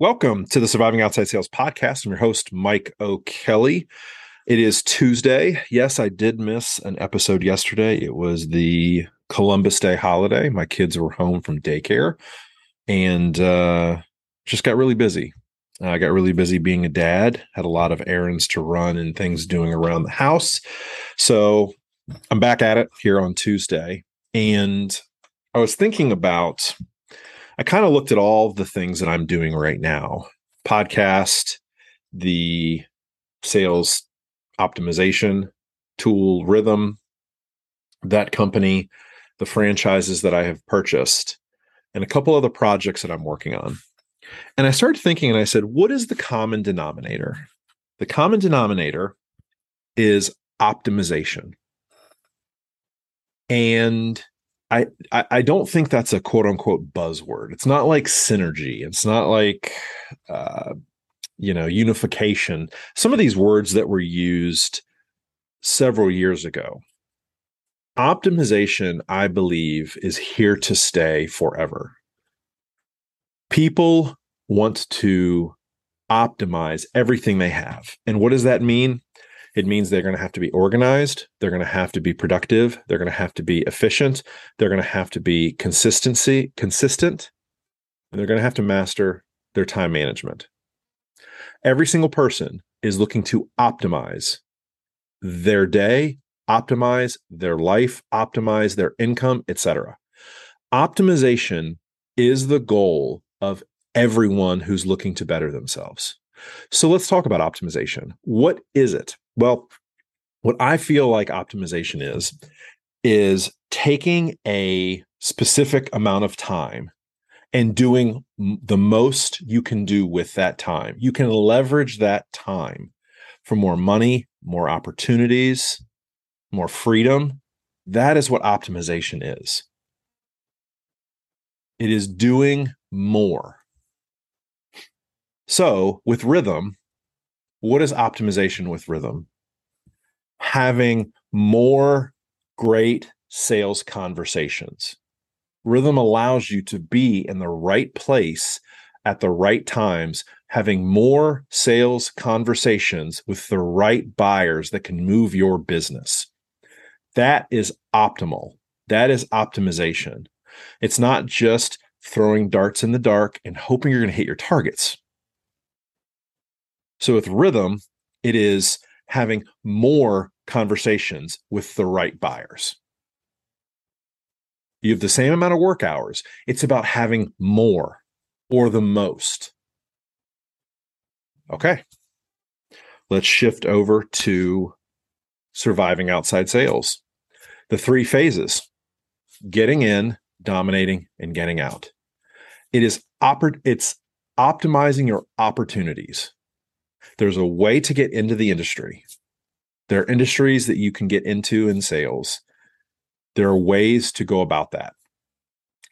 Welcome to the Surviving Outside Sales podcast. I'm your host, Mike O'Kelly. It is Tuesday. Yes, I did miss an episode yesterday. It was the Columbus Day holiday. My kids were home from daycare and uh, just got really busy. I got really busy being a dad, had a lot of errands to run and things doing around the house. So I'm back at it here on Tuesday. And I was thinking about I kind of looked at all the things that I'm doing right now podcast, the sales optimization tool, Rhythm, that company, the franchises that I have purchased, and a couple other projects that I'm working on. And I started thinking and I said, what is the common denominator? The common denominator is optimization. And I, I, don't think that's a quote unquote buzzword. It's not like synergy. It's not like uh, you know unification. Some of these words that were used several years ago. Optimization, I believe, is here to stay forever. People want to optimize everything they have. And what does that mean? It means they're going to have to be organized. They're going to have to be productive. They're going to have to be efficient. They're going to have to be consistency, consistent, and they're going to have to master their time management. Every single person is looking to optimize their day, optimize their life, optimize their income, etc. Optimization is the goal of everyone who's looking to better themselves. So let's talk about optimization. What is it? Well, what I feel like optimization is, is taking a specific amount of time and doing the most you can do with that time. You can leverage that time for more money, more opportunities, more freedom. That is what optimization is. It is doing more. So, with rhythm, what is optimization with rhythm? Having more great sales conversations. Rhythm allows you to be in the right place at the right times, having more sales conversations with the right buyers that can move your business. That is optimal. That is optimization. It's not just throwing darts in the dark and hoping you're going to hit your targets. So with rhythm, it is having more conversations with the right buyers. You have the same amount of work hours. It's about having more or the most. Okay. Let's shift over to surviving outside sales. The three phases getting in, dominating, and getting out. It is oper- it's optimizing your opportunities. There's a way to get into the industry. There are industries that you can get into in sales. There are ways to go about that.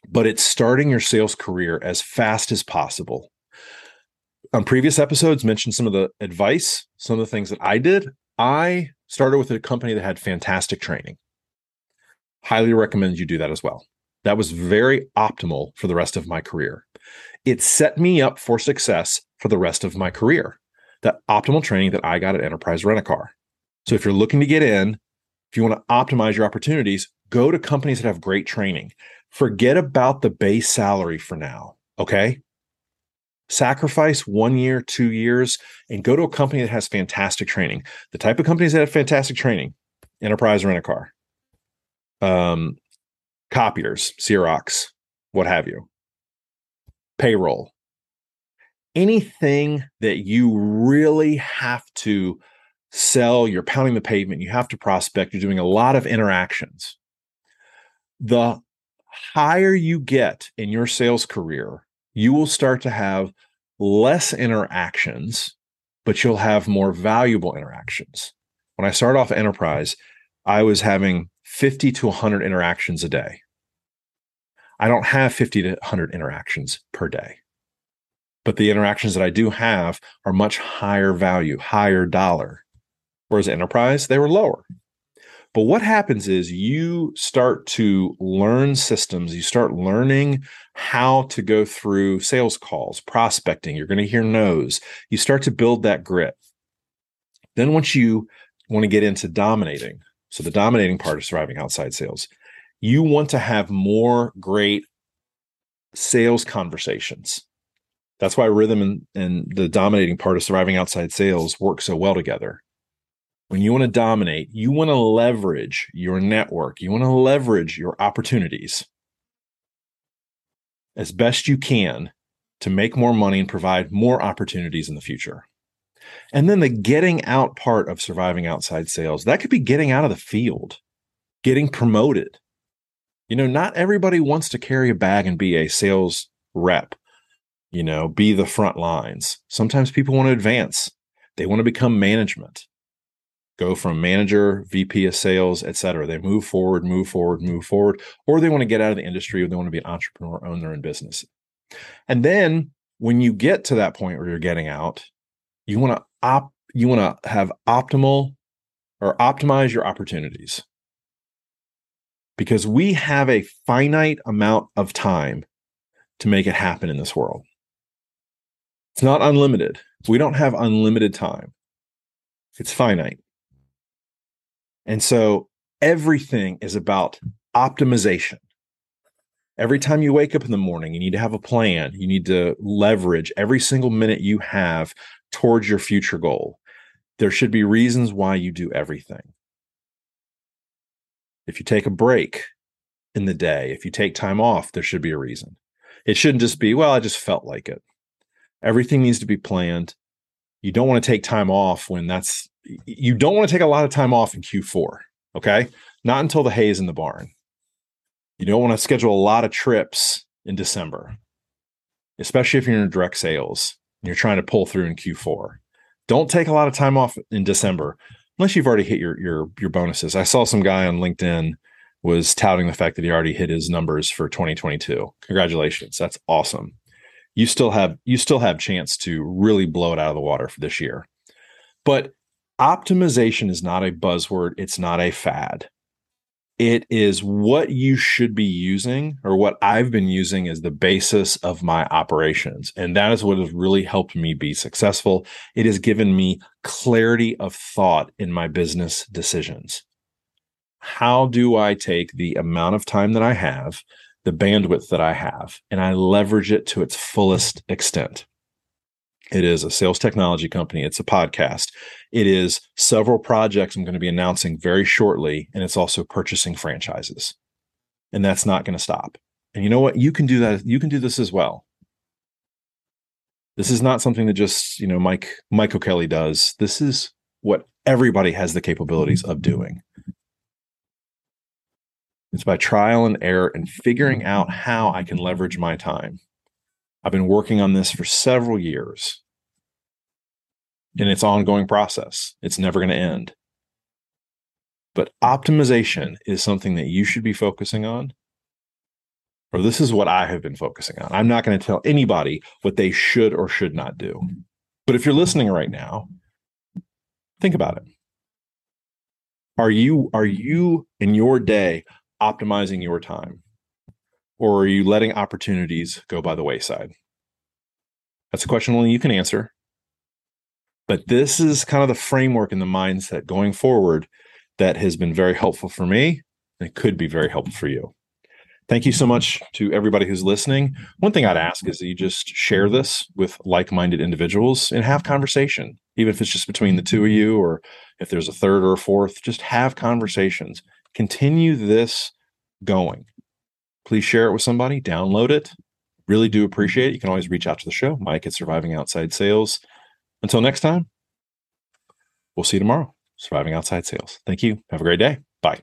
But it's starting your sales career as fast as possible. On previous episodes, mentioned some of the advice, some of the things that I did. I started with a company that had fantastic training. Highly recommend you do that as well. That was very optimal for the rest of my career. It set me up for success for the rest of my career the optimal training that I got at Enterprise Rent a Car. So if you're looking to get in, if you want to optimize your opportunities, go to companies that have great training. Forget about the base salary for now. Okay. Sacrifice one year, two years, and go to a company that has fantastic training. The type of companies that have fantastic training, Enterprise Rent a Car, um, copiers, Xerox, what have you, payroll, anything that you really have to sell, you're pounding the pavement, you have to prospect, you're doing a lot of interactions. The higher you get in your sales career, you will start to have less interactions, but you'll have more valuable interactions. When I started off enterprise, I was having 50 to 100 interactions a day. I don't have 50 to 100 interactions per day but the interactions that I do have are much higher value, higher dollar. Whereas enterprise, they were lower. But what happens is you start to learn systems, you start learning how to go through sales calls, prospecting, you're going to hear no's. You start to build that grit. Then, once you want to get into dominating, so the dominating part of surviving outside sales, you want to have more great sales conversations. That's why rhythm and, and the dominating part of surviving outside sales work so well together when you want to dominate, you want to leverage your network, you want to leverage your opportunities as best you can to make more money and provide more opportunities in the future. And then the getting out part of surviving outside sales, that could be getting out of the field, getting promoted. You know, not everybody wants to carry a bag and be a sales rep, you know, be the front lines. Sometimes people want to advance, they want to become management go from manager, VP of sales, et cetera. They move forward, move forward, move forward, or they want to get out of the industry or they want to be an entrepreneur, own their own business. And then when you get to that point where you're getting out, you want to op you want to have optimal or optimize your opportunities. Because we have a finite amount of time to make it happen in this world. It's not unlimited. We don't have unlimited time. It's finite. And so everything is about optimization. Every time you wake up in the morning, you need to have a plan. You need to leverage every single minute you have towards your future goal. There should be reasons why you do everything. If you take a break in the day, if you take time off, there should be a reason. It shouldn't just be, well, I just felt like it. Everything needs to be planned. You don't want to take time off when that's you don't want to take a lot of time off in Q4. Okay. Not until the hay is in the barn. You don't want to schedule a lot of trips in December, especially if you're in direct sales and you're trying to pull through in Q4. Don't take a lot of time off in December unless you've already hit your your your bonuses. I saw some guy on LinkedIn was touting the fact that he already hit his numbers for 2022. Congratulations. That's awesome. You still have you still have chance to really blow it out of the water for this year. But optimization is not a buzzword, it's not a fad. It is what you should be using, or what I've been using as the basis of my operations. And that is what has really helped me be successful. It has given me clarity of thought in my business decisions. How do I take the amount of time that I have, the bandwidth that I have, and I leverage it to its fullest extent? It is a sales technology company. It's a podcast. It is several projects I'm going to be announcing very shortly. And it's also purchasing franchises. And that's not going to stop. And you know what? You can do that. You can do this as well. This is not something that just, you know, Mike, Mike O'Kelly does. This is what everybody has the capabilities of doing. It's by trial and error and figuring mm. out how I can leverage my time. I've been working on this for several years and it's ongoing process. It's never going to end. But optimization is something that you should be focusing on. Or this is what I have been focusing on. I'm not going to tell anybody what they should or should not do. But if you're listening right now, think about it. Are you are you in your day optimizing your time? Or are you letting opportunities go by the wayside? That's a question only you can answer. But this is kind of the framework and the mindset going forward that has been very helpful for me and it could be very helpful for you. Thank you so much to everybody who's listening. One thing I'd ask is that you just share this with like minded individuals and have conversation, even if it's just between the two of you, or if there's a third or a fourth, just have conversations. Continue this going. Please share it with somebody, download it. Really do appreciate it. You can always reach out to the show, Mike at Surviving Outside Sales. Until next time, we'll see you tomorrow. Surviving Outside Sales. Thank you. Have a great day. Bye.